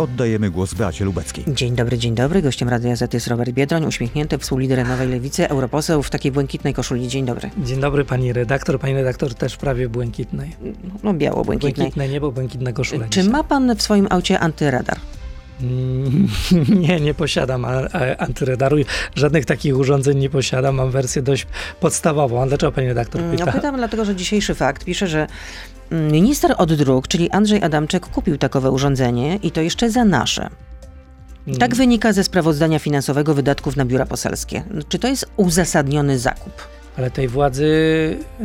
Oddajemy głos Beacie Lubeckiej. Dzień dobry, dzień dobry. Gościem Radia Z jest Robert Biedroń, uśmiechnięty współlider Nowej Lewicy, europoseł w takiej błękitnej koszuli. Dzień dobry. Dzień dobry pani redaktor. Pani redaktor też prawie błękitnej. No biało-błękitnej. Błękitne niebo, błękitna koszula. Czy ma pan w swoim aucie antyradar? Mm, nie, nie posiadam antyradaru. Żadnych takich urządzeń nie posiadam. Mam wersję dość podstawową. A dlaczego pani redaktor pyta? No pytam dlatego, że dzisiejszy fakt pisze, że minister od dróg, czyli Andrzej Adamczyk, kupił takowe urządzenie i to jeszcze za nasze. Tak Mm. wynika ze sprawozdania finansowego wydatków na biura poselskie. Czy to jest uzasadniony zakup? Ale tej władzy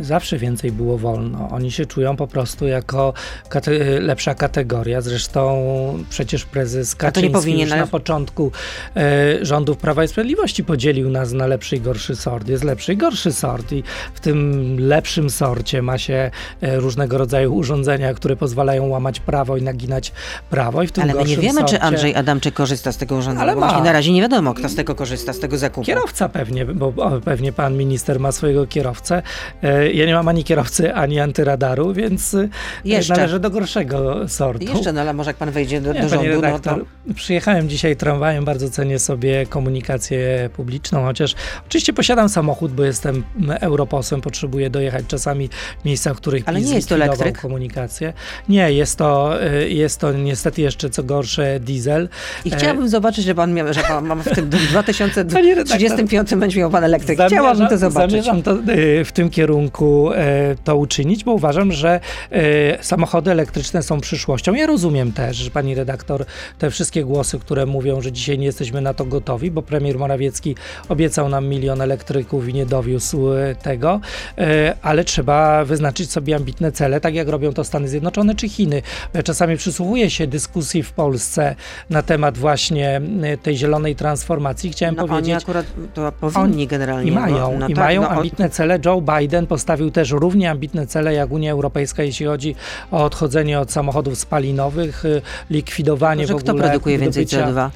zawsze więcej było wolno. Oni się czują po prostu jako kate lepsza kategoria. Zresztą przecież prezes Kaczyński powinien, już na początku e, rządów Prawa i Sprawiedliwości podzielił nas na lepszy i gorszy sort. Jest lepszy i gorszy sort i w tym lepszym sorcie ma się e, różnego rodzaju urządzenia, które pozwalają łamać prawo i naginać prawo. I w tym Ale my nie wiemy, czy sorcie... Andrzej Adamczyk korzysta z tego urządzenia, Ale ma. na razie nie wiadomo, kto z tego korzysta, z tego zakupu. Kierowca pewnie, bo o, pewnie pan minister ma swojego kierowcę. E, Ja nie mam ani kierowcy, ani antyradaru, więc e, Jeszcze. należę do gorszego sortu. Jeszcze, no ale może jak pan wejdzie do, Nie, do rządu, no redaktor, to... Przyjechałem dzisiaj tramwajem, bardzo cenię sobie komunikację publiczną, chociaż oczywiście posiadam samochód, bo jestem europosłem, potrzebuję dojechać czasami w miejsca, w których Ale PiS nie jest to elektryk? komunikację. Nie, jest to, y, jest to niestety jeszcze co gorsze diesel. I E, chciałabym zobaczyć, że pan, miał, że pan ma w tym Panie 2035 będzie miał pan elektryk. Chciałabym to zobaczyć. Zamierzam to, y, w tym kierunku e, to uczynić, bo uważam, że e, samochody elektryczne są przyszłością. Ja rozumiem też, że pani redaktor, te wszystkie głosy, które mówią, że dzisiaj nie jesteśmy na to gotowi, bo premier Morawiecki obiecał nam milion elektryków i nie dowiózł e, tego, e, ale trzeba wyznaczyć sobie ambitne cele, tak jak robią to Stany Zjednoczone czy Chiny. Czasami przysłuchuję się dyskusji w Polsce na temat właśnie e, tej zielonej transformacji. Chciałem No oni powiedzieć, akurat to powinni generalnie. i mają, no i tak, mają no, ambitne cele. Joe Biden postawił też równie ambitne cele jak Unia Europejska, jeśli chodzi o odchodzenie od samochodów spalinowych, y, likwidowanie Że w kto ogóle produkuje więcej wydobycia- CO2?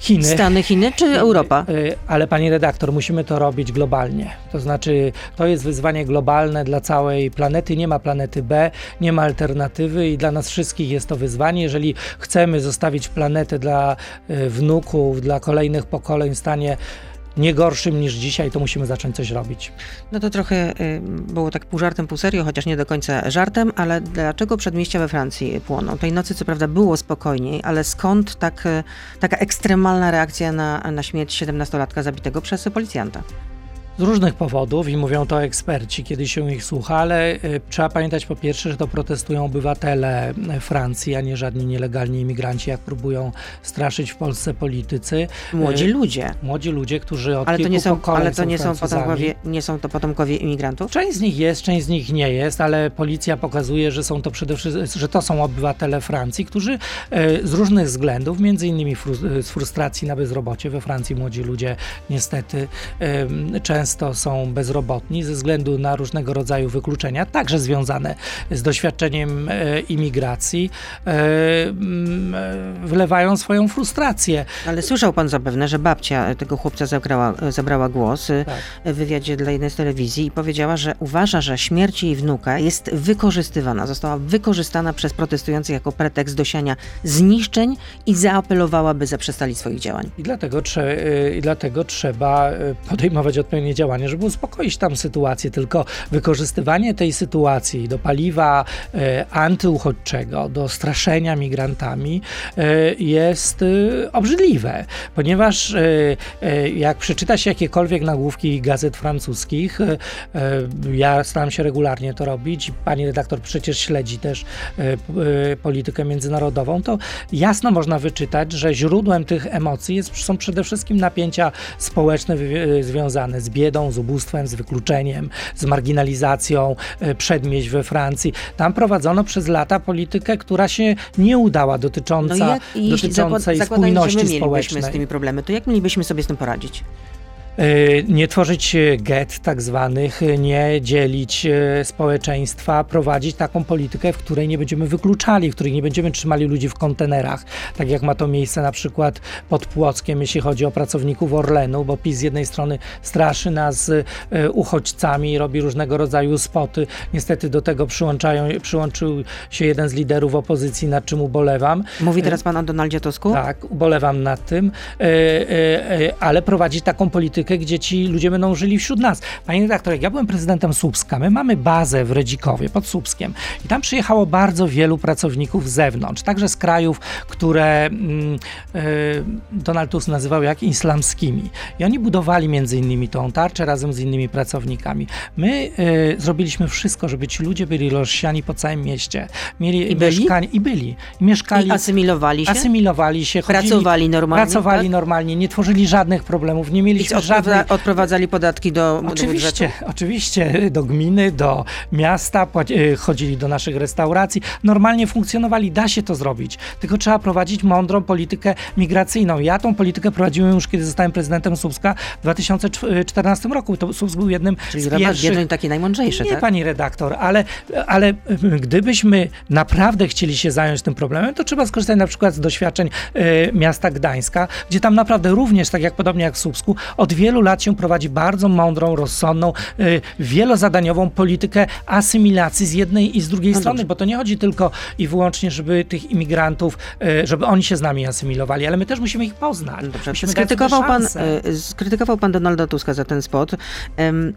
Chiny. Stany, Chiny czy Europa? Y, Ale pani redaktor, musimy to robić globalnie. To znaczy, to jest wyzwanie globalne dla całej planety. Nie ma planety B, nie ma alternatywy i dla nas wszystkich jest to wyzwanie. Jeżeli chcemy zostawić planetę dla y, wnuków, dla kolejnych pokoleń w stanie nie gorszym niż dzisiaj, to musimy zacząć coś robić. No to trochę y, było tak pół żartem, pół serio, chociaż nie do końca żartem, ale dlaczego przedmieścia we Francji płoną? Tej nocy co prawda było spokojniej, ale skąd tak, y, taka ekstremalna reakcja na, na śmierć 17-latka zabitego przez policjanta? Z różnych powodów i mówią to eksperci, kiedy się ich słucha, ale y, trzeba pamiętać po pierwsze, że to protestują obywatele y, Francji, a nie żadni nielegalni imigranci, jak próbują straszyć w Polsce politycy. Młodzi Y, ludzie. Młodzi ludzie, którzy od Ale to nie są, ale to nie są, potomkowie, nie są to potomkowie imigrantów? Część z nich jest, część z nich nie jest, ale policja pokazuje, że są to przede wszystkim, że to są obywatele Francji, którzy e, z różnych względów, między innymi z frustracji na bezrobocie, we Francji młodzi ludzie niestety em, często są bezrobotni ze względu na różnego rodzaju wykluczenia, także związane z doświadczeniem e, imigracji, e, m, e, wylewają swoją frustrację. Ale słyszał pan zapewne, że babcia tego chłopca zabrała, zabrała głos Tak. w wywiadzie dla jednej z telewizji i powiedziała, że uważa, że śmierć jej wnuka jest wykorzystywana, została wykorzystana przez protestujących jako pretekst do siania zniszczeń i zaapelowała, by zaprzestali swoich działań. I dlatego, trze- I dlatego trzeba podejmować odpowiednie działania, żeby uspokoić tam sytuację. Tylko wykorzystywanie tej sytuacji do paliwa y, antyuchodźczego, do straszenia migrantami y, jest y, obrzydliwe, ponieważ jak przeczyta się jakiekolwiek nagłówki gazet francuskich, ja staram się regularnie to robić, pani redaktor przecież śledzi też politykę międzynarodową, to jasno można wyczytać, że źródłem tych emocji jest, są przede wszystkim napięcia społeczne związane z biedą, z ubóstwem, z wykluczeniem, z marginalizacją e, przedmieść we Francji. Tam prowadzono przez lata politykę, która się nie udała, dotycząca, No jak, zakład, dotyczącej że spójności my społecznej. z tymi problemy, to jak mielibyśmy sobie z tym poradzić? Y, nie tworzyć y, get tak zwanych, y, nie dzielić społeczeństwa, prowadzić taką politykę, w której nie będziemy wykluczali, w której nie będziemy trzymali ludzi w kontenerach, tak jak ma to miejsce na przykład pod Płockiem, jeśli chodzi o pracowników Orlenu, bo PiS z jednej strony straszy nas uchodźcami robi różnego rodzaju spoty. Niestety do tego przyłączają, przyłączył się jeden z liderów opozycji, nad czym ubolewam. Mówi teraz pan o Donaldzie Tusku? Tak, ubolewam nad tym, e, e, e, ale prowadzić taką politykę, gdzie ci ludzie będą żyli wśród nas. Panie redaktor, jak ja byłem prezydentem Słupska, my mamy bazę w Redzikowie pod Słupskiem i tam przyjechało bardzo wielu pracowników z zewnątrz, także z krajów, które mm, e, Donald Tusk nazywał jak islamskimi. I oni budowali między innymi tą tarczę razem z innymi pracownikami. My e, zrobiliśmy wszystko, żeby ci ludzie byli rozsiani po całym mieście. Mieli I byli? mieszkanie i byli. I mieszkali I asymilowali się? asymilowali się, chodzili, Pracowali normalnie, pracowali tak? normalnie, nie tworzyli żadnych problemów, nie mieliśmy odprowadza- odprowadzali podatki do, do budżetu? Oczywiście, oczywiście, do gminy, do miasta, y, chodzili do naszych restauracji, normalnie funkcjonowali, da się to zrobić, tylko trzeba prowadzić mądrą politykę migracyjną. Ja tą politykę prowadziłem już, kiedy zostałem prezydentem Słupska w 2014 roku. To Słupsk był jednym Czyli z pierwszych... biedny taki najmądrzejszy, Nie, tak? pani redaktor, ale, ale y, gdybyśmy naprawdę chcieli się zająć tym problemem, to trzeba skorzystać na przykład z doświadczeń y, miasta Gdańska, gdzie tam naprawdę również, tak jak podobnie jak w Słupsku, od wielu lat się prowadzi bardzo mądrą, rozsądną, y, wielozadaniową politykę asymilacji z jednej i z drugiej No strony, dobrze. bo to nie chodzi tylko i wyłącznie, żeby tych imigrantów, y, żeby oni się z nami asymilowali, ale my też musimy ich poznać. No Dobrze. Skrytykował pan, e, skrytykował pan Donalda Tuska za ten spot,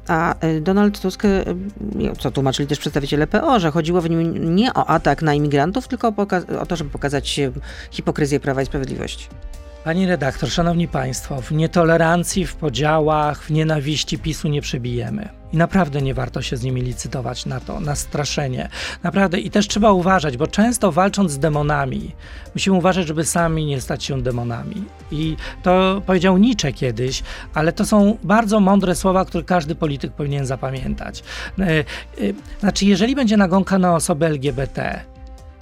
a Donald Tusk, co tłumaczyli też przedstawiciele PO, że chodziło w nim nie o atak na imigrantów, tylko o, o to, żeby pokazać hipokryzję Prawa i Sprawiedliwości. Pani redaktor, szanowni państwo, w nietolerancji, w podziałach, w nienawiści PiSu nie przebijemy. I naprawdę nie warto się z nimi licytować na to, na straszenie. Naprawdę. I też trzeba uważać, bo często walcząc z demonami, musimy uważać, żeby sami nie stać się demonami. I to powiedział Nietzsche kiedyś, ale to są bardzo mądre słowa, które każdy polityk powinien zapamiętać. E, e, Znaczy, jeżeli będzie nagonka na osoby LGBT,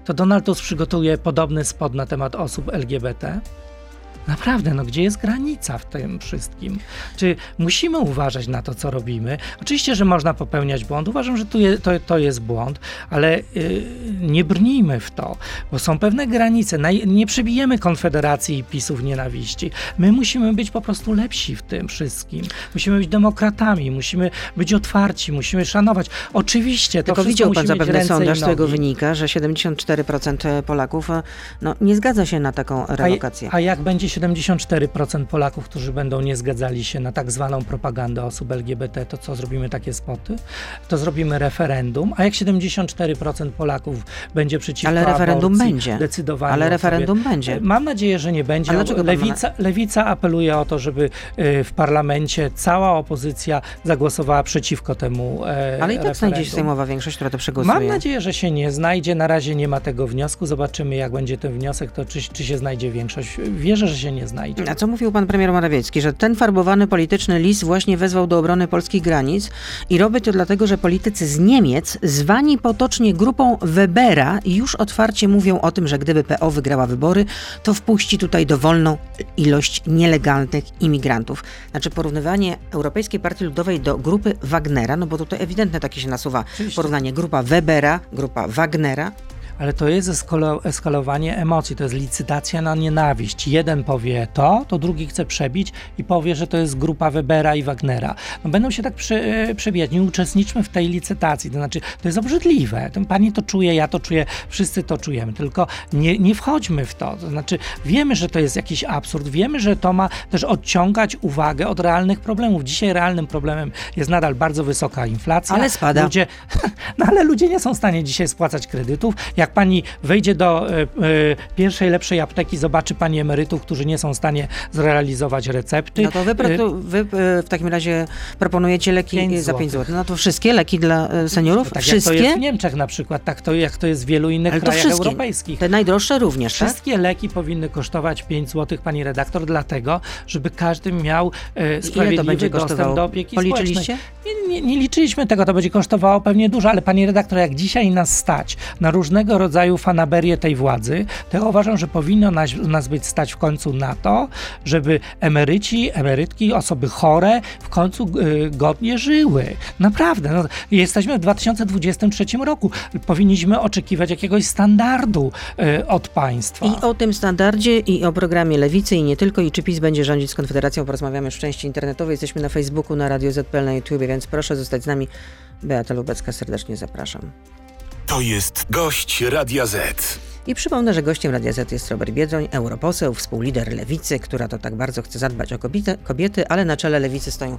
to Donald Tusk przygotuje podobny spot na temat osób LGBT. Naprawdę, no gdzie jest granica w tym wszystkim? Czy musimy uważać na to, co robimy? Oczywiście, że można popełniać błąd. Uważam, że tu je, to, to jest błąd, ale yy, nie brnijmy w to, bo są pewne granice. Naj, nie przebijemy Konfederacji i PiSów nienawiści. My musimy być po prostu lepsi w tym wszystkim. Musimy być demokratami, musimy być otwarci, musimy szanować. Oczywiście, to Tylko widział pan zapewne sondaż, z którego wynika, że 74% Polaków e, no, nie zgadza się na taką A, relokację. a jak będzie 74% Polaków, którzy będą nie zgadzali się na tak zwaną propagandę osób LGBT, to co zrobimy takie spoty? To zrobimy referendum, a jak 74% Polaków będzie przeciwko Ale referendum aborcji, będzie. decydowanie Ale referendum sobie. będzie. Mam nadzieję, że nie będzie. Lewica, Lewica apeluje o to, żeby e, w parlamencie cała opozycja zagłosowała przeciwko temu e, Ale i tak znajdzie się referendum. sejmowa większość, która to przegłosuje. Mam nadzieję, że się nie znajdzie. Na razie nie ma tego wniosku. Zobaczymy, jak będzie ten wniosek, to czy, czy się znajdzie większość. Wierzę, że się nie znajdzie. A co mówił pan premier Morawiecki, że ten farbowany polityczny lis właśnie wezwał do obrony polskich granic i robi to dlatego, że politycy z Niemiec, zwani potocznie grupą Webera, już otwarcie mówią o tym, że gdyby PO wygrała wybory, to wpuści tutaj dowolną ilość nielegalnych imigrantów. Znaczy porównywanie Europejskiej Partii Ludowej do grupy Wagnera, no bo tutaj ewidentne takie się nasuwa Oczywiście. porównanie grupa Webera, grupa Wagnera. Ale to jest eskalo, eskalowanie emocji, to jest licytacja na nienawiść. Jeden powie to, to drugi chce przebić i powie, że to jest grupa Webera i Wagnera. No będą się tak prze, e, przebijać. Nie uczestniczmy w tej licytacji. To znaczy, to jest obrzydliwe. Ten pani to czuje, ja to czuję, wszyscy to czujemy. Tylko nie, nie wchodźmy w to. To znaczy, wiemy, że to jest jakiś absurd, wiemy, że to ma też odciągać uwagę od realnych problemów. Dzisiaj realnym problemem jest nadal bardzo wysoka inflacja. Ale spada. Ludzie, no ale ludzie nie są w stanie dzisiaj spłacać kredytów. Jak pani wejdzie do e, e, pierwszej lepszej apteki, zobaczy pani emerytów, którzy nie są w stanie zrealizować recepty. No to wy, E, wy w takim razie proponujecie leki Pięć e, za 5 złotych. zł. No to wszystkie leki dla e, seniorów? tak jak to wszystkie? jest w Niemczech na przykład, tak to jak to jest w wielu innych Ale krajach wszystkie. europejskich. Te najdroższe również, tak? Wszystkie leki powinny kosztować 5 zł, pani redaktor, dlatego, żeby każdy miał e, sprawiedliwy dostęp do opieki Policzyliście? społecznej. Nie, nie, nie liczyliśmy tego, to będzie kosztowało pewnie dużo, ale pani redaktor, jak dzisiaj nas stać na różnego rodzaju fanaberię tej władzy, to ja uważam, że powinno nas, nas być stać w końcu na to, żeby emeryci, emerytki, osoby chore w końcu y, godnie żyły. Naprawdę. No, jesteśmy w 2023 roku. Powinniśmy oczekiwać jakiegoś standardu y, od państwa. I o tym standardzie i o programie Lewicy i nie tylko i czy PiS będzie rządzić z Konfederacją porozmawiamy już w części internetowej. Jesteśmy na Facebooku, na Radio ZPL, na YouTube, więc proszę zostać z nami. Beata Lubecka, serdecznie zapraszam. To jest gość Radia Z. I przypomnę, że gościem Radia Z jest Robert Biedroń, europoseł, współlider Lewicy, która to tak bardzo chce zadbać o kobiety, kobiety ale na czele Lewicy stoją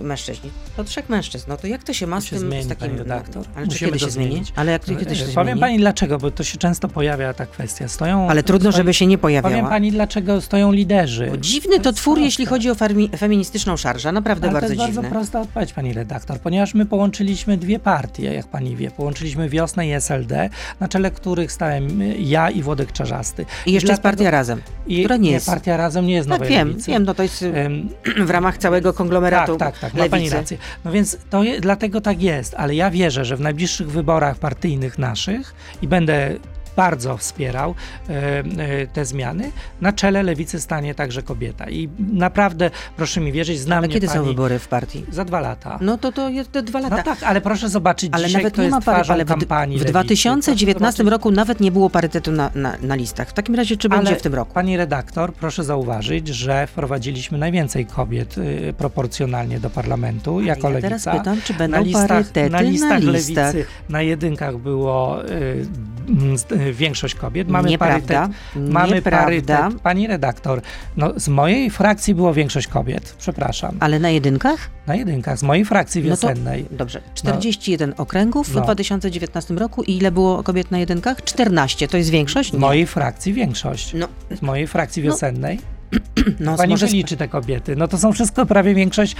y, mężczyźni. To trzech mężczyzn. No to jak to się ma To z tym, zmieni, z takim... redaktor. Ale czy Musimy kiedy to się zmieni? zmienić. Ale jak kiedy się Powiem zmieni? pani dlaczego, bo to się często pojawia ta kwestia. Stoją, Ale trudno, stoi- żeby się nie Powiem pojawiała. pani dlaczego stoją liderzy. Bo dziwny to jest twór, proste. jeśli chodzi o farmi- feministyczną szarżę. Naprawdę Ale bardzo to jest dziwny. bardzo prosta odpowiedź, pani redaktor, ponieważ my połączyliśmy dwie partie, jak pani wie. Połączyliśmy Wiosnę i SLD, na czele których stałem ja i Włodek Czarzasty. I jeszcze jest partia Razem, I która nie jest. Partia Razem nie jest Tak, nowej wiem, lewicy. wiem, no to jest w ramach całego konglomeratu tak, tak, tak, ma pani rację. No więc to je, dlatego tak jest, ale ja wierzę, że w najbliższych wyborach partyjnych naszych i będę bardzo wspierał e, e, te zmiany. Na czele lewicy stanie także kobieta. I naprawdę, proszę mi wierzyć, znam A mnie kiedy pani są wybory w partii? za dwa lata. No to to jest te dwa lata. No tak, ale proszę zobaczyć Ale dzisiaj, nawet nie ma pary, ale w, kampanii w lewicy. 2019 Proszę zobaczyć- roku nawet nie było parytetu na, na, na listach. W takim razie czy będzie Ale w tym roku? Pani redaktor, proszę zauważyć, że wprowadziliśmy najwięcej kobiet y, proporcjonalnie do parlamentu jako ja lewica. teraz pytam, czy będą na listach, parytety na listach, listach? lewicy, na jedynkach było y, większość kobiet. Mamy Nieprawda. parytet. Mamy Nieprawda. parytet. Pani redaktor, no, z mojej frakcji było większość kobiet, przepraszam. Ale na jedynkach? Na jedynkach, z mojej frakcji No to- wiosennej. Dobrze. 41 okręgów w No. 2019 roku i ile było kobiet na jedynkach? 14. To jest większość? W Nie. mojej frakcji większość. No, Z mojej frakcji wiosennej. no Pani może... wyliczy te kobiety. No to są wszystko, prawie większość,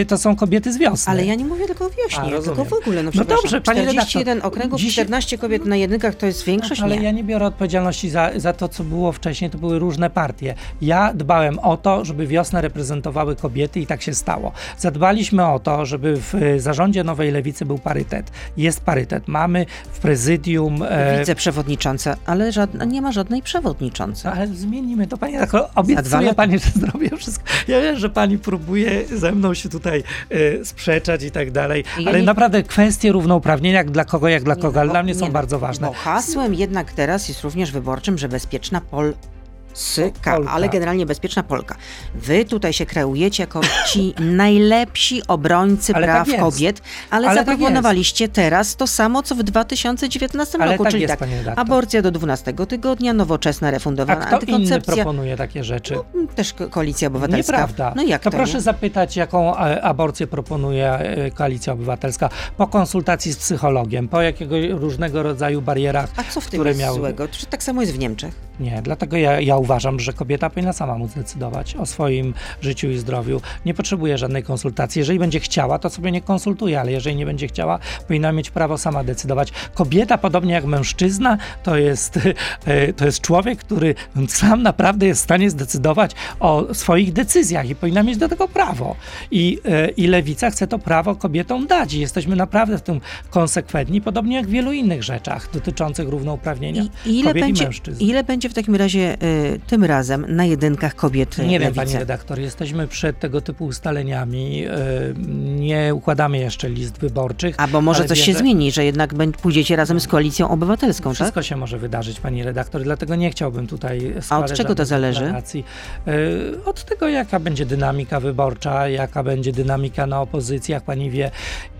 y, to są kobiety z wiosny. Ale ja nie mówię tylko o A, wiośnie, rozumiem. tylko w ogóle. No, No dobrze, pani 41 redaktor, okręgów, dziś- 14 kobiet na jedynkach to jest większość? Ale nie. ja nie biorę odpowiedzialności za, za to, co było wcześniej. To były różne partie. Ja dbałem o to, żeby wiosnę reprezentowały kobiety i tak się stało. Zadbaliśmy o to, żeby w y, zarządzie Nowej Lewicy był parytet. Jest parytet. Mamy w prezydium... E, Wiceprzewodnicząca, ale żadna, nie ma żadnej przewodniczącej. no, ale zmienimy to pani. Tak, dwa obiecuję lata. pani, że zrobię wszystko. Ja wiem, że pani próbuje ze mną się tutaj e, sprzeczać i tak dalej, Ja ale nie- naprawdę kwestie równouprawnienia, jak dla kogo, jak dla kogo, ale bo- dla mnie są nie, bardzo ważne. Bo hasłem jednak teraz jest również wyborczym, że bezpieczna Polska, Polka. ale generalnie bezpieczna Polka. Wy tutaj się kreujecie jako ci najlepsi obrońcy Ale praw tak kobiet, ale, Ale tak zaproponowaliście teraz to samo, co w 2019 Ale roku, tak czyli jest, tak, aborcja do 12 tygodnia, nowoczesna A refundowana kto inny antykoncepcja. proponuje takie rzeczy? Mm, Też ko- koalicja obywatelska. Nieprawda. No jak to to? proszę nie? zapytać, jaką e, aborcję proponuje e, Koalicja Obywatelska po konsultacji z psychologiem, po jakiego różnego rodzaju barierach, A co w tym które jest miały... złego? Czy tak samo jest w Niemczech? Nie, dlatego ja, ja uważam, że kobieta powinna sama móc decydować o swoim życiu i zdrowiu. Nie potrzebuje żadnej konsultacji. Jeżeli będzie chciała, to sobie nie konsultuje, ale jeżeli nie będzie chciała, powinna mieć prawo sama decydować. Kobieta, podobnie jak mężczyzna, to jest, e, to jest człowiek, który sam naprawdę jest w stanie zdecydować o swoich decyzjach i powinna mieć do tego prawo. I, e, i lewica chce to prawo kobietom dać. I jesteśmy naprawdę w tym konsekwentni, podobnie jak w wielu innych rzeczach dotyczących równouprawnienia I ile kobiet i będzie, mężczyzn. ile będzie w takim razie y, tym razem na jedynkach kobiet y, Nie wiem, pani redaktor, jesteśmy przed tego typu ustaleniami. e, Nie układamy jeszcze list wyborczych. A bo może coś się zmieni, że jednak pójdziecie razem z koalicją obywatelską, tak? Wszystko się może wydarzyć, pani redaktor, dlatego nie chciałbym tutaj składać czego to zależy? E, Od tego, jaka będzie dynamika wyborcza, jaka będzie dynamika na opozycji, jak pani wie.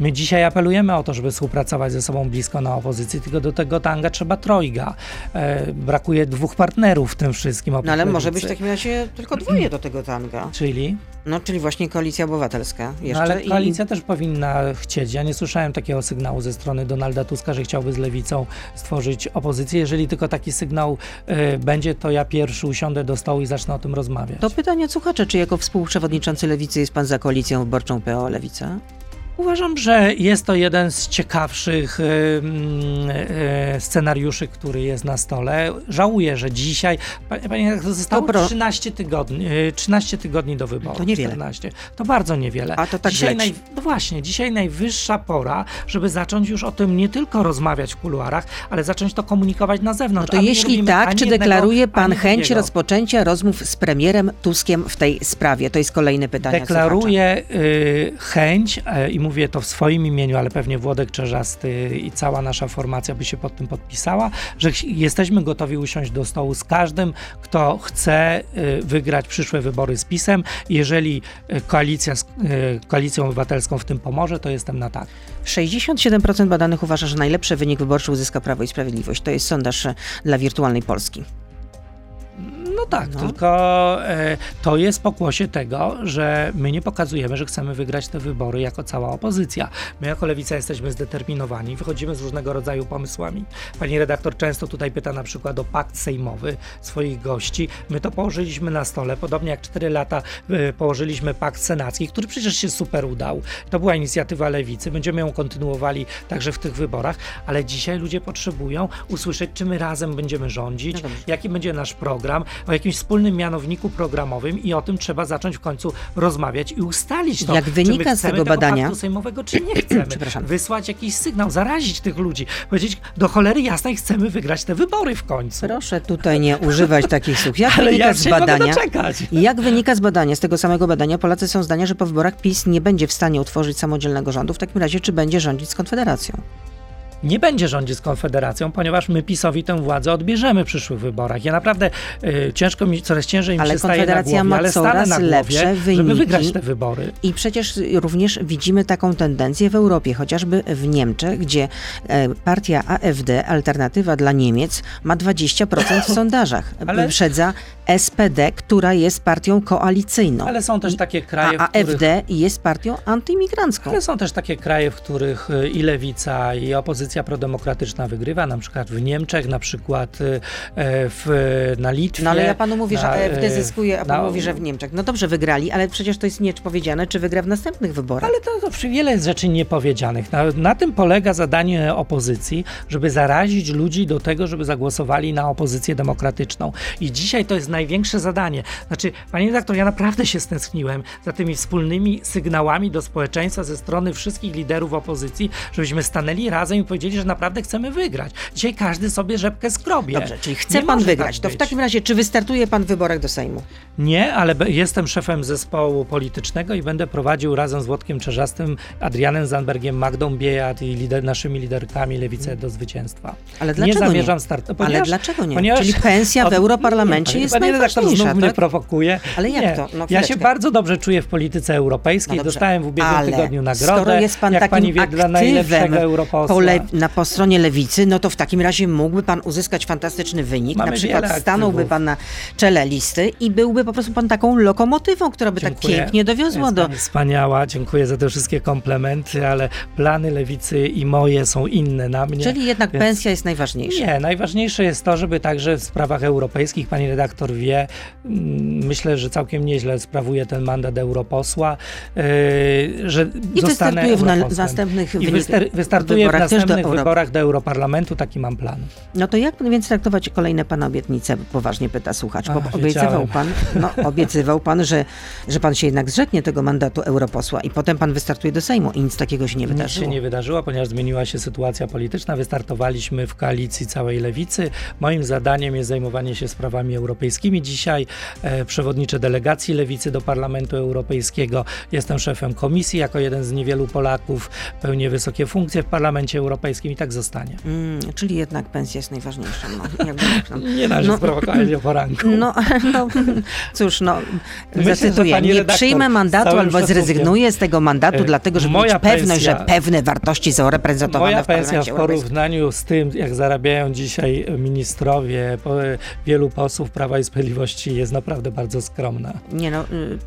My dzisiaj apelujemy o to, żeby współpracować ze sobą blisko na opozycji, tylko do tego tanga trzeba trojga. E, Brakuje dwóch partnerów w tym wszystkim. Oprócz No ale może być w takim razie tylko dwoje do tego tanga. Czyli? No, czyli właśnie koalicja obywatelska jeszcze. No ale i- koalicja też powinna chcieć. Ja nie słyszałem takiego sygnału ze strony Donalda Tuska, że chciałby z lewicą stworzyć opozycję. Jeżeli tylko taki sygnał e, będzie, to ja pierwszy usiądę do stołu i zacznę o tym rozmawiać. To pytanie słuchacza, czy jako współprzewodniczący Lewicy jest pan za koalicją wyborczą PO Lewica? Uważam, że jest to jeden z ciekawszych y, scenariuszy, który jest na stole. Żałuję, że dzisiaj, panie, zostało pro- 13 tygodni, y, 13 tygodni do wyborów. To niewiele. 14. To bardzo niewiele. A to tak dzisiaj leci. No właśnie, dzisiaj najwyższa pora, żeby zacząć już o tym nie tylko rozmawiać w kuluarach, ale zacząć to komunikować na No zewnątrz. to my nie jeśli tak, czy jednego, deklaruje pan chęć drugiego. rozpoczęcia rozmów z premierem Tuskiem w tej sprawie? To jest kolejne pytanie. Deklaruję y, chęć e, i mówię to w swoim imieniu, ale pewnie Włodek Czerzasty i cała nasza formacja by się pod tym podpisała, że jesteśmy gotowi usiąść do stołu z każdym, kto chce y, wygrać przyszłe wybory z PiSem. Jeżeli y, koalicja z y, Koalicją Obywatelską w tym pomoże, to jestem na tak. 67% badanych uważa, że najlepszy wynik wyborczy uzyska Prawo i Sprawiedliwość. To jest sondaż dla wirtualnej Polski. No tak, No. tylko e, to jest pokłosie tego, że my nie pokazujemy, że chcemy wygrać te wybory jako cała opozycja. My jako lewica jesteśmy zdeterminowani, wychodzimy z różnego rodzaju pomysłami. Pani redaktor często tutaj pyta na przykład o pakt sejmowy swoich gości. My to położyliśmy na stole, podobnie jak 4 lata e, położyliśmy pakt senacki, który przecież się super udał. To była inicjatywa lewicy, będziemy ją kontynuowali także w tych wyborach, ale dzisiaj ludzie potrzebują usłyszeć, czy my razem będziemy rządzić, No jaki będzie nasz program, o jakimś wspólnym mianowniku programowym i o tym trzeba zacząć w końcu rozmawiać i ustalić to. Jak wynika z tego badania- paktu sejmowego, czy nie chcemy. Przepraszam. Wysłać jakiś sygnał, zarazić tych ludzi, powiedzieć do cholery jasnej, chcemy wygrać te wybory w końcu. Proszę tutaj nie używać takich słów. Jak Ale wynika ja z badania? Jak wynika z badania, z tego samego badania, Polacy są zdania, że po wyborach PiS nie będzie w stanie utworzyć samodzielnego rządu. W takim razie, czy będzie rządzić z Konfederacją? Nie będzie rządzić z Konfederacją, ponieważ my PiSowi tę władzę odbierzemy w przyszłych wyborach. Ja naprawdę y, ciężko mi, coraz ciężej mi Ale się staje na Konfederacja głowie, ma ale stanę coraz na głowie, lepsze żeby wygrać te wybory. I przecież również widzimy taką tendencję w Europie, chociażby w Niemczech, gdzie e, partia AfD, Alternatywa dla Niemiec, ma 20% w sondażach. Ale- Wyprzedza SPD, która jest partią koalicyjną. Ale są też takie kraje, A w których... AfD jest partią antyimigrancką. Ale są też takie kraje, w których y, i lewica, i opozycja prodemokratyczna wygrywa, na przykład w Niemczech, na przykład y, e, w, na Litwie. No ale ja panu mówię, że na, AfD e, zyskuje, a pan na- mówi, że w Niemczech. No dobrze, wygrali, ale przecież to jest nie powiedziane, czy wygra w następnych wyborach. Ale to, to wiele jest rzeczy niepowiedzianych. Na, na tym polega zadanie opozycji, żeby zarazić ludzi do tego, żeby zagłosowali na opozycję demokratyczną. I dzisiaj to jest największe zadanie. Znaczy, panie redaktor, ja naprawdę się stęskniłem za tymi wspólnymi sygnałami do społeczeństwa ze strony wszystkich liderów opozycji, żebyśmy stanęli razem i powiedzieli, że naprawdę chcemy wygrać. Dzisiaj każdy sobie rzepkę skrobie. Dobrze, czyli chce Nie pan może wygrać. tak to w takim razie, czy wystartuje pan w wyborach do Sejmu? Nie, ale jestem szefem zespołu politycznego i będę prowadził razem z Włodkiem Czerzastym, Adrianem Zandbergiem, Magdą Biejat i lider, naszymi liderkami lewicę do zwycięstwa. Ale dlaczego nie zamierzam startować. Ale dlaczego nie? Czyli pensja w Europarlamencie jest redaktor najważniejsza, znów mnie tak? prowokuje. Ale jak nie. to? No, ja się bardzo dobrze czuję w polityce europejskiej. No Dostałem w ubiegłym ale tygodniu nagrodę. Skoro jest pan jak pani wie, dla najlepszego europosła. po, le, na, po stronie lewicy, no to w takim razie mógłby pan uzyskać fantastyczny wynik. Mamy na przykład stanąłby pan na czele listy i byłby po prostu pan taką lokomotywą, która by tak Dziękuję. pięknie dowiozła Jest do... pani Wspaniała, dziękuję za te wszystkie komplementy, ale plany lewicy i moje są inne na mnie. Czyli jednak więc- pensja jest najważniejsza. Nie, najważniejsze jest to, żeby także w sprawach europejskich, pani redaktor wie, mm, myślę, że całkiem nieźle sprawuje ten mandat europosła, yy, że I zostanę w na- europosłem. następnych I wyster- wystartuję w do następnych Euro- wyborach do Europarlamentu, taki mam plan. No to jak więc traktować kolejne pana obietnice? Poważnie pyta słuchacz. Bo Ach, obiecywał pan, no, obiecywał pan, że, że pan się jednak zrzeknie tego mandatu europosła i potem pan wystartuje do Sejmu i nic takiego się nie Nic wydarzyło. się nie wydarzyło, ponieważ zmieniła się sytuacja polityczna. Wystartowaliśmy w koalicji całej lewicy. Moim zadaniem jest zajmowanie się sprawami europejskimi. Dzisiaj e, przewodniczę delegacji lewicy do Parlamentu Europejskiego. Jestem szefem komisji jako jeden z niewielu Polaków. Pełnię wysokie funkcje w Parlamencie Europejskim i tak zostanie. Mm, czyli jednak pensja jest najważniejsza. No, no. Nie należy No. sprowokować o poranku. No, no, cóż, no, Myślę, zacytuję, nie redaktor, przyjmę mandatu albo zrezygnuję z tego mandatu, e, dlatego żeby mieć pewność, pensja- że pewne wartości są reprezentowane Moja w pensja w Europejskim. porównaniu z tym, jak zarabiają dzisiaj ministrowie, po, wielu posłów Prawa i Sprawiedliwości jest naprawdę bardzo skromna. Nie no, y,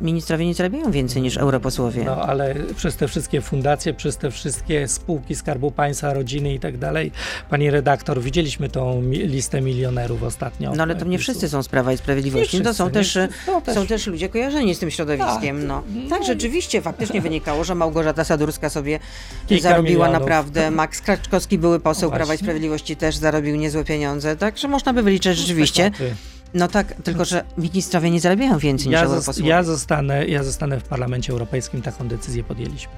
ministrowie nie zarabiają więcej niż europosłowie. No ale przez te wszystkie fundacje, przez te wszystkie spółki Skarbu państwa, rodziny i tak dalej. Pani redaktor, widzieliśmy tą listę milionerów ostatnio. No ale to nie wszyscy są z Prawa i Sprawiedliwości. Nie to są wszyscy, też, wszyscy, są też- są też ludzie kojarzeni z tym środowiskiem. Tak. No. No tak, rzeczywiście, faktycznie wynikało, że Małgorzata Sadurska sobie Kilka zarobiła milionów. naprawdę. Max Kraczkowski, były poseł No Prawa i. Sprawiedliwości, też zarobił niezłe pieniądze. Także można by wyliczyć rzeczywiście. Kwoty. No tak, tylko że ministrowie nie zarabiają więcej niż Ja, europosłowie. ja, zostanę, ja zostanę w Parlamencie Europejskim, taką decyzję podjęliśmy.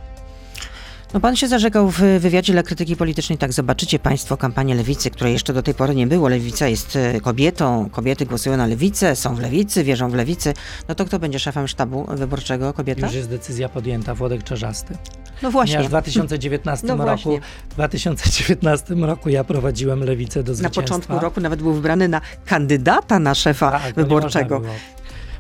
No pan się zarzekał w wywiadzie dla krytyki politycznej, tak zobaczycie państwo kampanię Lewicy, której jeszcze do tej pory nie było. Lewica jest e, kobietą, kobiety głosują na Lewicę, są w Lewicy, wierzą w Lewicy. No to kto będzie szefem sztabu wyborczego, kobieta? Już jest decyzja podjęta, Włodek Czerzasty. No właśnie. Ponieważ w 2019 No roku, właśnie. w 2019 roku ja prowadziłem Lewicę do Na zwycięstwa. początku roku nawet był wybrany na kandydata na szefa Tak, wyborczego. można było.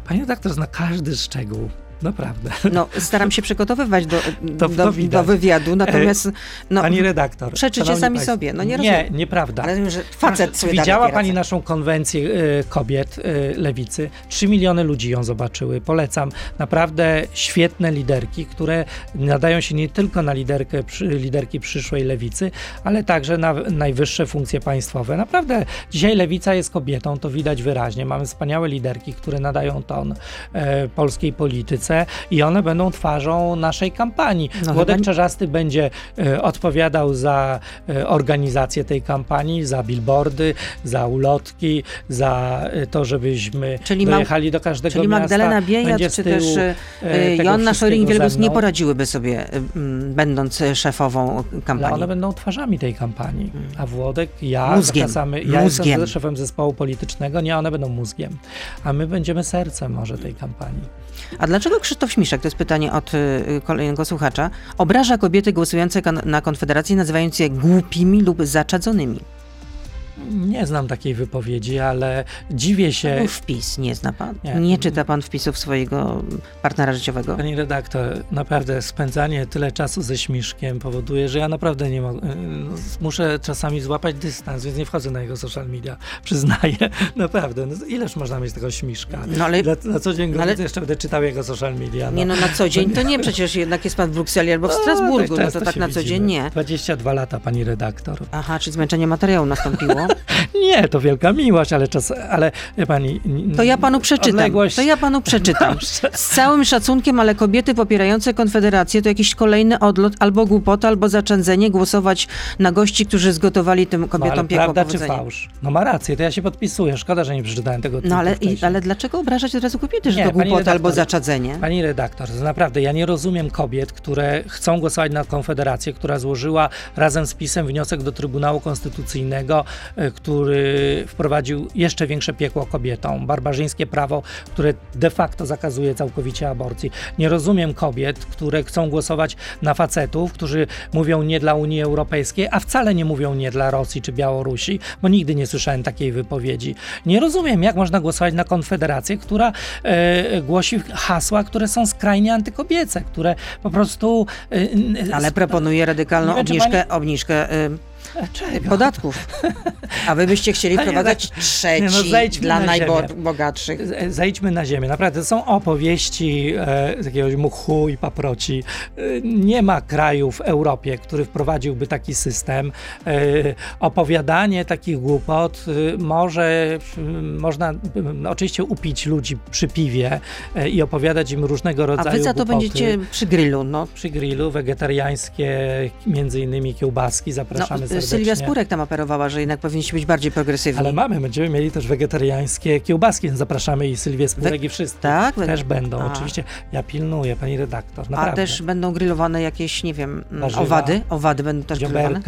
Pani redaktor zna każdy szczegół. Naprawdę. No, staram się przygotowywać do, To- do, to do wywiadu, natomiast no, Pani redaktor. przeczycie sami państwo, sobie. No nie Nie, rozumiem. nieprawda. ale wiem, że facet sobie Widziała Pani naszą konwencję y, kobiet y, lewicy? Trzy miliony ludzi ją zobaczyły. Polecam. Naprawdę świetne liderki, które nadają się nie tylko na liderkę, przy, liderki przyszłej lewicy, ale także na najwyższe funkcje państwowe. Naprawdę dzisiaj lewica jest kobietą, to widać wyraźnie. Mamy wspaniałe liderki, które nadają ton e, polskiej polityce i one będą twarzą naszej kampanii. No Włodek chyba- Czerzasty będzie e, odpowiadał za e, organizację tej kampanii, za billboardy, za ulotki, za e, to, żebyśmy Czyli ma- dojechali do każdego Czyli miasta. Magdalena Biejat, czy też Joanna mną. nie poradziłyby sobie, mm, będąc szefową Ale kampanii. one będą twarzami tej kampanii. A Włodek, ja, Mózgiem. Ja Mózgiem. jestem szefem zespołu politycznego, nie, one będą mózgiem. A my będziemy sercem może tej kampanii. A dlaczego Krzysztof Śmiszek, to jest pytanie od y, kolejnego słuchacza, obraża kobiety głosujące na Konfederację, nazywając je głupimi lub zaczadzonymi? Nie znam takiej wypowiedzi, ale dziwię się. Był wpis, nie zna pan? Nie, Nie. czyta pan wpisów swojego partnera życiowego? Pani redaktor, naprawdę spędzanie tyle czasu ze śmiszkiem powoduje, że ja naprawdę nie mogę. y, Muszę czasami złapać dystans, więc nie wchodzę na jego social media. Przyznaję. Naprawdę. No, ileż można mieć tego śmiszka? No ale- Na, na co dzień go no ale- jeszcze będę czytał jego social media. Nie no, na co dzień to nie, przecież jednak jest pan w Brukseli albo w Strasburgu, no to często tak na co dzień widzimy. nie. 22 lata, pani redaktor. Aha, czy zmęczenie materiału nastąpiło? Nie, to wielka miłość, ale czas, ale pani. To ja panu przeczytam. odległość- To ja panu przeczytam. Z całym szacunkiem, ale kobiety popierające Konfederację to jakiś kolejny odlot, albo głupota, albo zaczędzenie głosować na gości, którzy zgotowali tym No, kobietom ale piekło prawda czy fałsz? No ma rację, to ja się podpisuję. Szkoda, że nie przeczytałem tego No ale, i, ale dlaczego obrażać od razu kobiety, że Nie, to głupota albo redaktor, zaczadzenie? Pani redaktor, to naprawdę ja nie rozumiem kobiet, które chcą głosować na Konfederację, która złożyła razem z PiSem wniosek do Trybunału Konstytucyjnego, który wprowadził jeszcze większe piekło kobietom, barbarzyńskie prawo, które de facto zakazuje całkowicie aborcji. Nie rozumiem kobiet, które chcą głosować na facetów, którzy mówią nie dla Unii Europejskiej, a wcale nie mówią nie dla Rosji czy Białorusi, bo nigdy nie słyszałem takiej wypowiedzi. Nie rozumiem, jak można głosować na Konfederację, która e, głosi hasła, które są skrajnie antykobiece, które po prostu... E, Ale proponuje radykalną obniżkę, obniżkę y, Czego? podatków. A wy byście chcieli wprowadzać redaktor, trzeci no, dla na najbogatszych. Zejdźmy na ziemię. Naprawdę są opowieści e, z jakiegoś muchu i paproci. E, nie ma kraju w Europie, który wprowadziłby taki system. E, opowiadanie takich głupot e, może, można oczywiście upić ludzi przy piwie e, i opowiadać im różnego A rodzaju wy za to głupoty. będziecie przy grillu, no. Przy grillu wegetariańskie, między innymi kiełbaski, no zapraszamy serdecznie. Sylwia Spurek tam operowała, że jednak powinniście być bardziej progresywni. Ale mamy, będziemy mieli też wegetariańskie kiełbaski, więc zapraszamy i Sylwię Spurek i wszyscy. tak? We- Też będą, A. oczywiście. Ja pilnuję, pani redaktor, A naprawdę. też będą grillowane jakieś, nie wiem, Warzywa. owady? Owady będą też grillowane?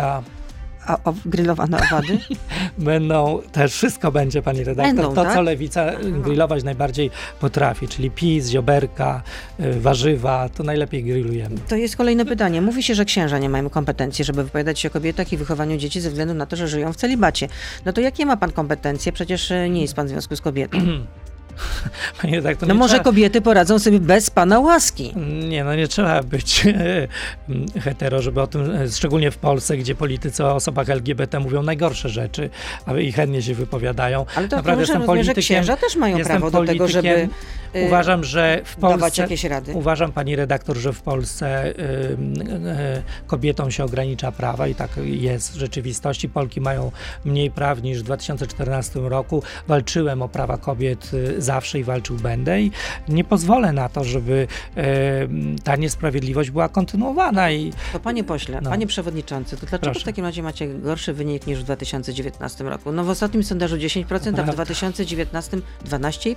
A, o, grillowane owady? będą, też wszystko będzie, pani redaktor. Będą, to, tak? co lewica grillować najbardziej potrafi, czyli pis, zioberka, y, warzywa, to najlepiej grillujemy. To jest kolejne pytanie. Mówi się, że księża nie mają kompetencji, żeby wypowiadać się o kobietach i wychowaniu dzieci ze względu na to, że żyją w celibacie. No to jakie ma pan kompetencje? Przecież e, nie jest pan w związku z kobietą. Pani redaktor, No może trzeba, kobiety poradzą sobie bez pana łaski. Nie, no nie trzeba być e, hetero, żeby o tym, e, szczególnie w Polsce, gdzie politycy o osobach LGBT mówią najgorsze rzeczy, a i chętnie się wypowiadają. Ale to Naprawdę jestem rozumiem, że politykiem, księża też mają prawo do tego, żeby... politykiem, y, Uważam, że w Polsce... Uważam, pani redaktor, że w Polsce y, y, kobietom się ogranicza prawa i tak jest w rzeczywistości. Polki mają mniej praw niż w 2014 roku. Walczyłem o prawa kobiet zawsze i walczył będę i nie pozwolę na to, żeby y, ta niesprawiedliwość była kontynuowana i To panie pośle, No. panie przewodniczący, to dlaczego Proszę. w takim razie macie gorszy wynik niż w 2019 roku? No w ostatnim sondażu 10%, a w Prawda. 2019 12,5%.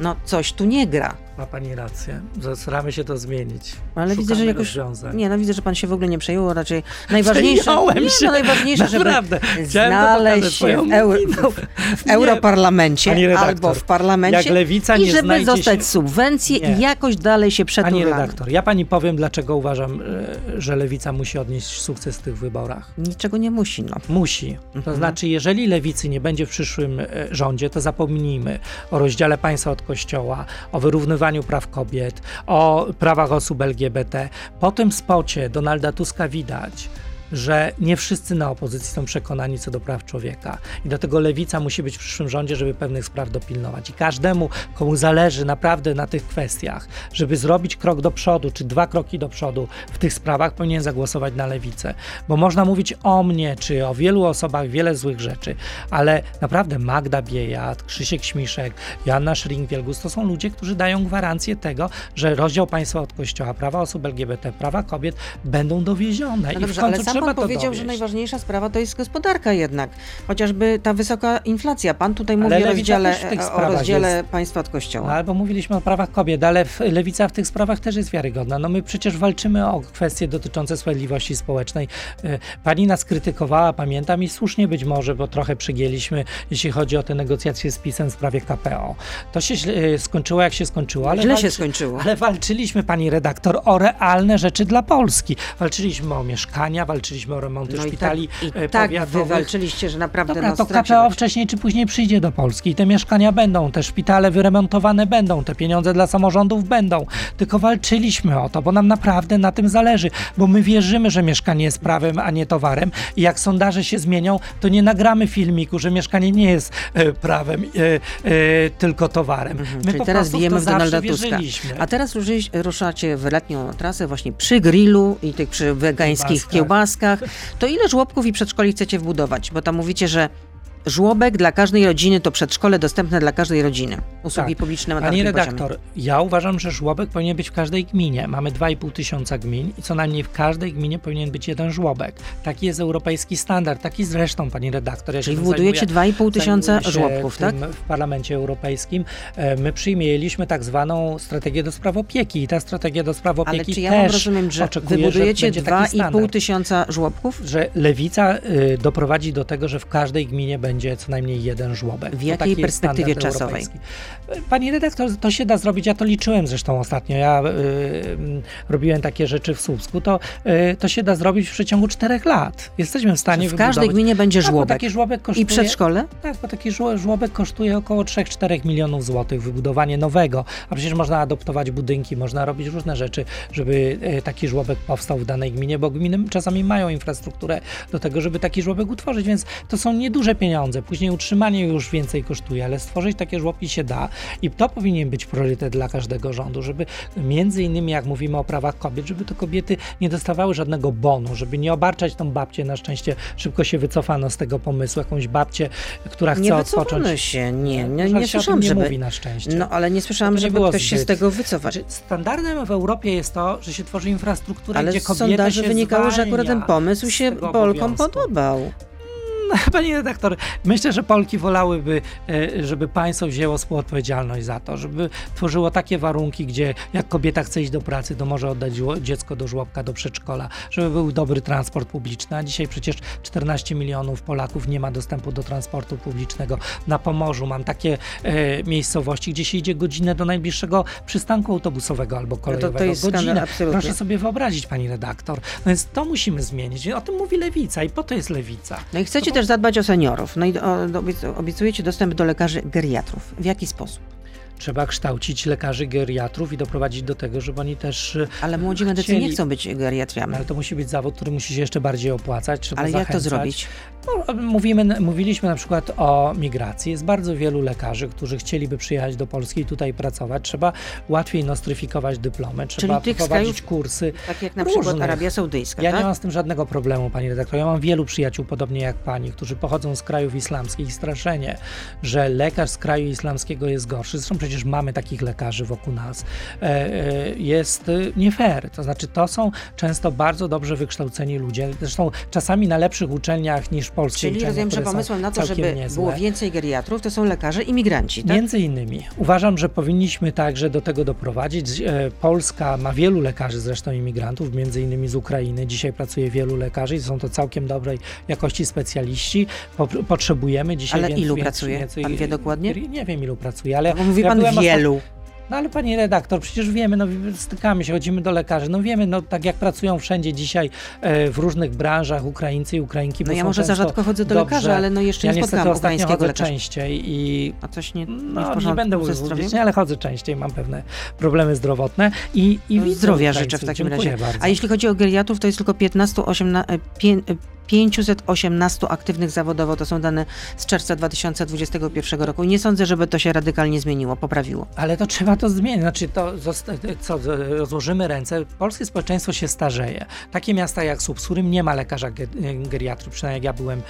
No coś tu nie gra. ma pani rację. Staramy się to zmienić. Ale widzę, Szukamy że jakoś. rozwiązań. Nie, no widzę, że pan się w ogóle nie przejął, raczej najważniejsze. Przejąłem nie, się. no najważniejsze, żeby Naprawdę. Chciałem to znaleźć się w, euro, w europarlamencie albo w parlamencie Jak lewica i żeby dostać się... subwencje Nie. i jakoś dalej się Pani przeturlamy. redaktor, ja pani powiem, dlaczego uważam, e, że lewica musi odnieść sukces w tych wyborach. Niczego nie musi, no. Musi. To Mhm. znaczy, jeżeli lewicy nie będzie w przyszłym e, rządzie, to zapomnijmy o rozdziale państwa od kościoła, o wyrównywaniu praw kobiet, o prawach osób LGBT. Po tym spocie Donalda Tuska widać, że nie wszyscy na opozycji są przekonani co do praw człowieka. I dlatego lewica musi być w przyszłym rządzie, żeby pewnych spraw dopilnować. I każdemu, komu zależy naprawdę na tych kwestiach, żeby zrobić krok do przodu, czy dwa kroki do przodu w tych sprawach, powinien zagłosować na lewicę. Bo można mówić o mnie, czy o wielu osobach wiele złych rzeczy, ale naprawdę Magda Biejat, Krzysiek Śmiszek, Joanna Schring-Wielgus to są ludzie, którzy dają gwarancję tego, że rozdział państwa od kościoła, prawa osób LGBT, prawa kobiet będą dowiezione. No I dobrze, w końcu ale sam trzeba pan powiedział, dowieść. że najważniejsza sprawa to jest gospodarka jednak. Chociażby ta wysoka inflacja. Pan tutaj Ale mówi o rozdziale, o jest- państwa od No, kościoła. albo mówiliśmy o prawach kobiet, ale lewica w tych sprawach też jest wiarygodna. No my przecież walczymy o kwestie dotyczące sprawiedliwości społecznej. E, Pani nas krytykowała, pamiętam, i słusznie być może, bo trochę przegięliśmy, jeśli chodzi o te negocjacje z PiSem w sprawie KPO. To się e, skończyło, jak się skończyło, ale Źle się skończyło. Ale walczyliśmy, pani redaktor, o realne rzeczy dla Polski. Walczyliśmy o mieszkania, walczyliśmy o remonty No i tak, szpitali i e, tak wy walczyliście, że naprawdę Dobra, to straciłeś. KPO wcześniej czy później przyjdzie do Polski i te mieszkania będą, te szpitale wyremontowane będą, te pieniądze dla samorządów będą. Tylko walczyliśmy o to, bo nam naprawdę na tym zależy, bo my wierzymy, że mieszkanie jest prawem, a nie towarem i jak sondaże się zmienią, to nie nagramy filmiku, że mieszkanie nie jest e, prawem, e, e, tylko towarem. My Mhm, Czyli po teraz bijemy w Donalda Tuska. A teraz ruszyć, ruszacie w letnią trasę właśnie przy grillu i tych przy wegańskich kiełbaskach. To ile żłobków i przedszkoli chcecie wbudować? Bo tam mówicie, że żłobek dla każdej rodziny to przedszkole dostępne dla każdej rodziny. Usługi Tak. publiczne na Pani takim poziomie. redaktor, ja uważam, że żłobek powinien być w każdej gminie. Mamy 2,5 tysiąca gmin i co najmniej w każdej gminie powinien być jeden żłobek. Taki jest europejski standard, taki zresztą, pani redaktor. Ja Czyli budujecie zajmuję- 2,5 tysiąca żłobków, tak? W Parlamencie Europejskim E, my przyjęliśmy tak zwaną strategię do spraw opieki i ta strategia do spraw Ale opieki czy ja też rozumiem, że oczekuje, wybudujecie że będzie taki 2,5 standard tysiąca żłobków? że lewica y, doprowadzi do tego, że w każdej gminie będzie co najmniej jeden żłobek. W jakiej perspektywie czasowej? Pani redaktor, to się da zrobić, ja to liczyłem zresztą ostatnio, ja y, y, robiłem takie rzeczy w Słupsku, to, y, to się da zrobić w przeciągu czterech lat. Jesteśmy w stanie W każdej gminie będzie Tak, żłobek. taki żłobek kosztuje... I przedszkole? Tak, bo taki żło- żłobek kosztuje około 3-4 milionów złotych, wybudowanie nowego, a przecież można adoptować budynki, można robić różne rzeczy, żeby e, taki żłobek powstał w danej gminie, bo gminy czasami mają infrastrukturę do tego, żeby taki żłobek utworzyć, więc to są nieduże pieniądze. Później utrzymanie już więcej kosztuje, ale stworzyć takie żłobki się da i to powinien być priorytet dla każdego rządu, żeby między innymi, jak mówimy o prawach kobiet, żeby to kobiety nie dostawały żadnego bonu, żeby nie obarczać tą babcię, na szczęście szybko się wycofano z tego pomysłu, jakąś babcię, która chce Nie odpocząć. się, nie, nie, nie tym słyszałam, nie żeby... mówi na szczęście. No ale nie słyszałam, nie żeby było ktoś się z zbyt. tego. Znaczy, standardem w Europie jest to, że się tworzy infrastrukturę, Ale gdzie kobieta sondaży się wynikało, że akurat ten pomysł się Polkom obowiązku. Pani redaktor, myślę, że Polki wolałyby, e, żeby państwo wzięło współodpowiedzialność za to, żeby tworzyło takie warunki, gdzie jak kobieta chce iść do pracy, to może oddać dziecko do żłobka, do przedszkola, żeby był dobry transport publiczny, a dzisiaj przecież 14 milionów Polaków nie ma dostępu do transportu publicznego. Na Pomorzu mam takie e, miejscowości, gdzie się idzie godzinę do najbliższego przystanku autobusowego albo kolejowego. No to jest skandal, godzinę. absolutnie. Proszę sobie wyobrazić, pani redaktor. No więc to musimy zmienić. O tym mówi lewica i po to jest lewica. No i chcecie Po- też zadbać o seniorów. No i o, obiecujecie dostęp do lekarzy geriatrów. W jaki sposób? Trzeba kształcić lekarzy geriatrów i doprowadzić do tego, żeby oni też. e, Ale młodzi medycy chcieli- nie chcą być geriatriami. Ale to musi być zawód, który musi się jeszcze bardziej opłacać. Trzeba Ale jak to zrobić? No, mówimy, mówiliśmy na przykład o migracji. Jest bardzo wielu lekarzy, którzy chcieliby przyjechać do Polski i tutaj pracować. Trzeba łatwiej nostryfikować dyplomy, trzeba tych prowadzić kursy. Tak jak na przykład różnych. Arabia Saudyjska, Ja tak? nie mam z tym żadnego problemu, pani redaktor. Ja mam wielu przyjaciół, podobnie jak pani, którzy pochodzą z krajów islamskich i straszenie, że lekarz z kraju islamskiego jest gorszy. Zresztą przecież mamy takich lekarzy wokół nas. E, e, jest e, nie fair. To znaczy, to są często bardzo dobrze wykształceni ludzie. Zresztą czasami na lepszych uczelniach niż Czyli rozumiem, że pomysłem na to, żeby niezłe. było więcej geriatrów, to są lekarze imigranci, tak? Między innymi. Uważam, że powinniśmy także do tego doprowadzić. E, Polska ma wielu lekarzy, zresztą imigrantów, między innymi z Ukrainy. Dzisiaj pracuje wielu lekarzy i są to całkiem dobrej jakości specjaliści. Po, potrzebujemy dzisiaj Ale więcej, ilu więcej, pracuje? Więcej, Pan wie dokładnie? Nie wiem, ilu pracuje, ale Bo mówi ja pan wielu. No ale pani redaktor, przecież wiemy, no stykamy się, chodzimy do lekarzy, no wiemy, no tak jak pracują wszędzie dzisiaj e, w różnych branżach Ukraińcy i Ukrainki, No ja może za rzadko chodzę do dobrze. lekarza, ale no jeszcze Ja nie spotkałam ostatnio chodzę lekarza. częściej i A coś nie, nie no, porządku nie będę mówił publicznie, ale chodzę częściej, mam pewne problemy zdrowotne i, i No, Zdrowia życzę w takim razie. Bardzo. A jeśli chodzi o geriatrów, to jest tylko 15, 18, pię- 518 aktywnych zawodowo. To są dane z czerwca 2021 roku. I nie sądzę, żeby to się radykalnie zmieniło, poprawiło. Ale to trzeba to zmienić. Znaczy, to co, rozłożymy ręce. Polskie społeczeństwo się starzeje. Takie miasta jak Subsurym nie ma lekarza ge- geriatru. Przynajmniej jak ja byłem,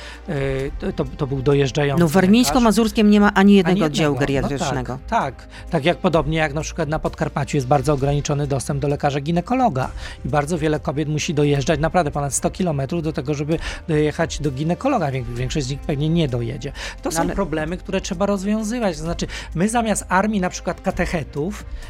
e, to, to był dojeżdżający No w. Warmińsko-Mazurskim nie ma ani jednego Ani oddziału jednego. geriatrycznego. No tak, tak, tak jak podobnie jak na przykład na Podkarpaciu jest bardzo ograniczony dostęp do lekarza ginekologa i bardzo wiele kobiet musi dojeżdżać naprawdę ponad 100 kilometrów do tego, żeby dojechać do ginekologa. Większość z nich pewnie nie dojedzie. To są ale- problemy, które trzeba rozwiązywać. To znaczy, my zamiast armii na przykład katechetów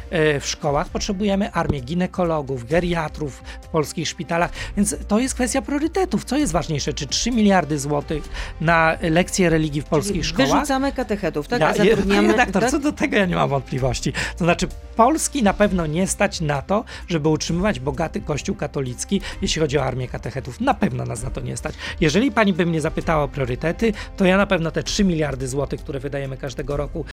e, w szkołach potrzebujemy armię ginekologów, geriatrów w polskich szpitalach, więc to jest kwestia priorytetów. Co jest ważniejsze, czy 3 miliardy złotych na lekcje religii w polskich szkołach? Wyrzucamy katechetów, tak? Ja, zatrudniamy... Redaktor, tak? co do tego ja nie mam wątpliwości. To znaczy, Polski na pewno nie stać na to, żeby utrzymywać bogaty kościół katolicki, jeśli chodzi o armię katechetów. Na pewno nas na to nie stać. Jeżeli pani by mnie zapytała o priorytety, to ja na pewno te 3 miliardy złotych, które wydajemy każdego roku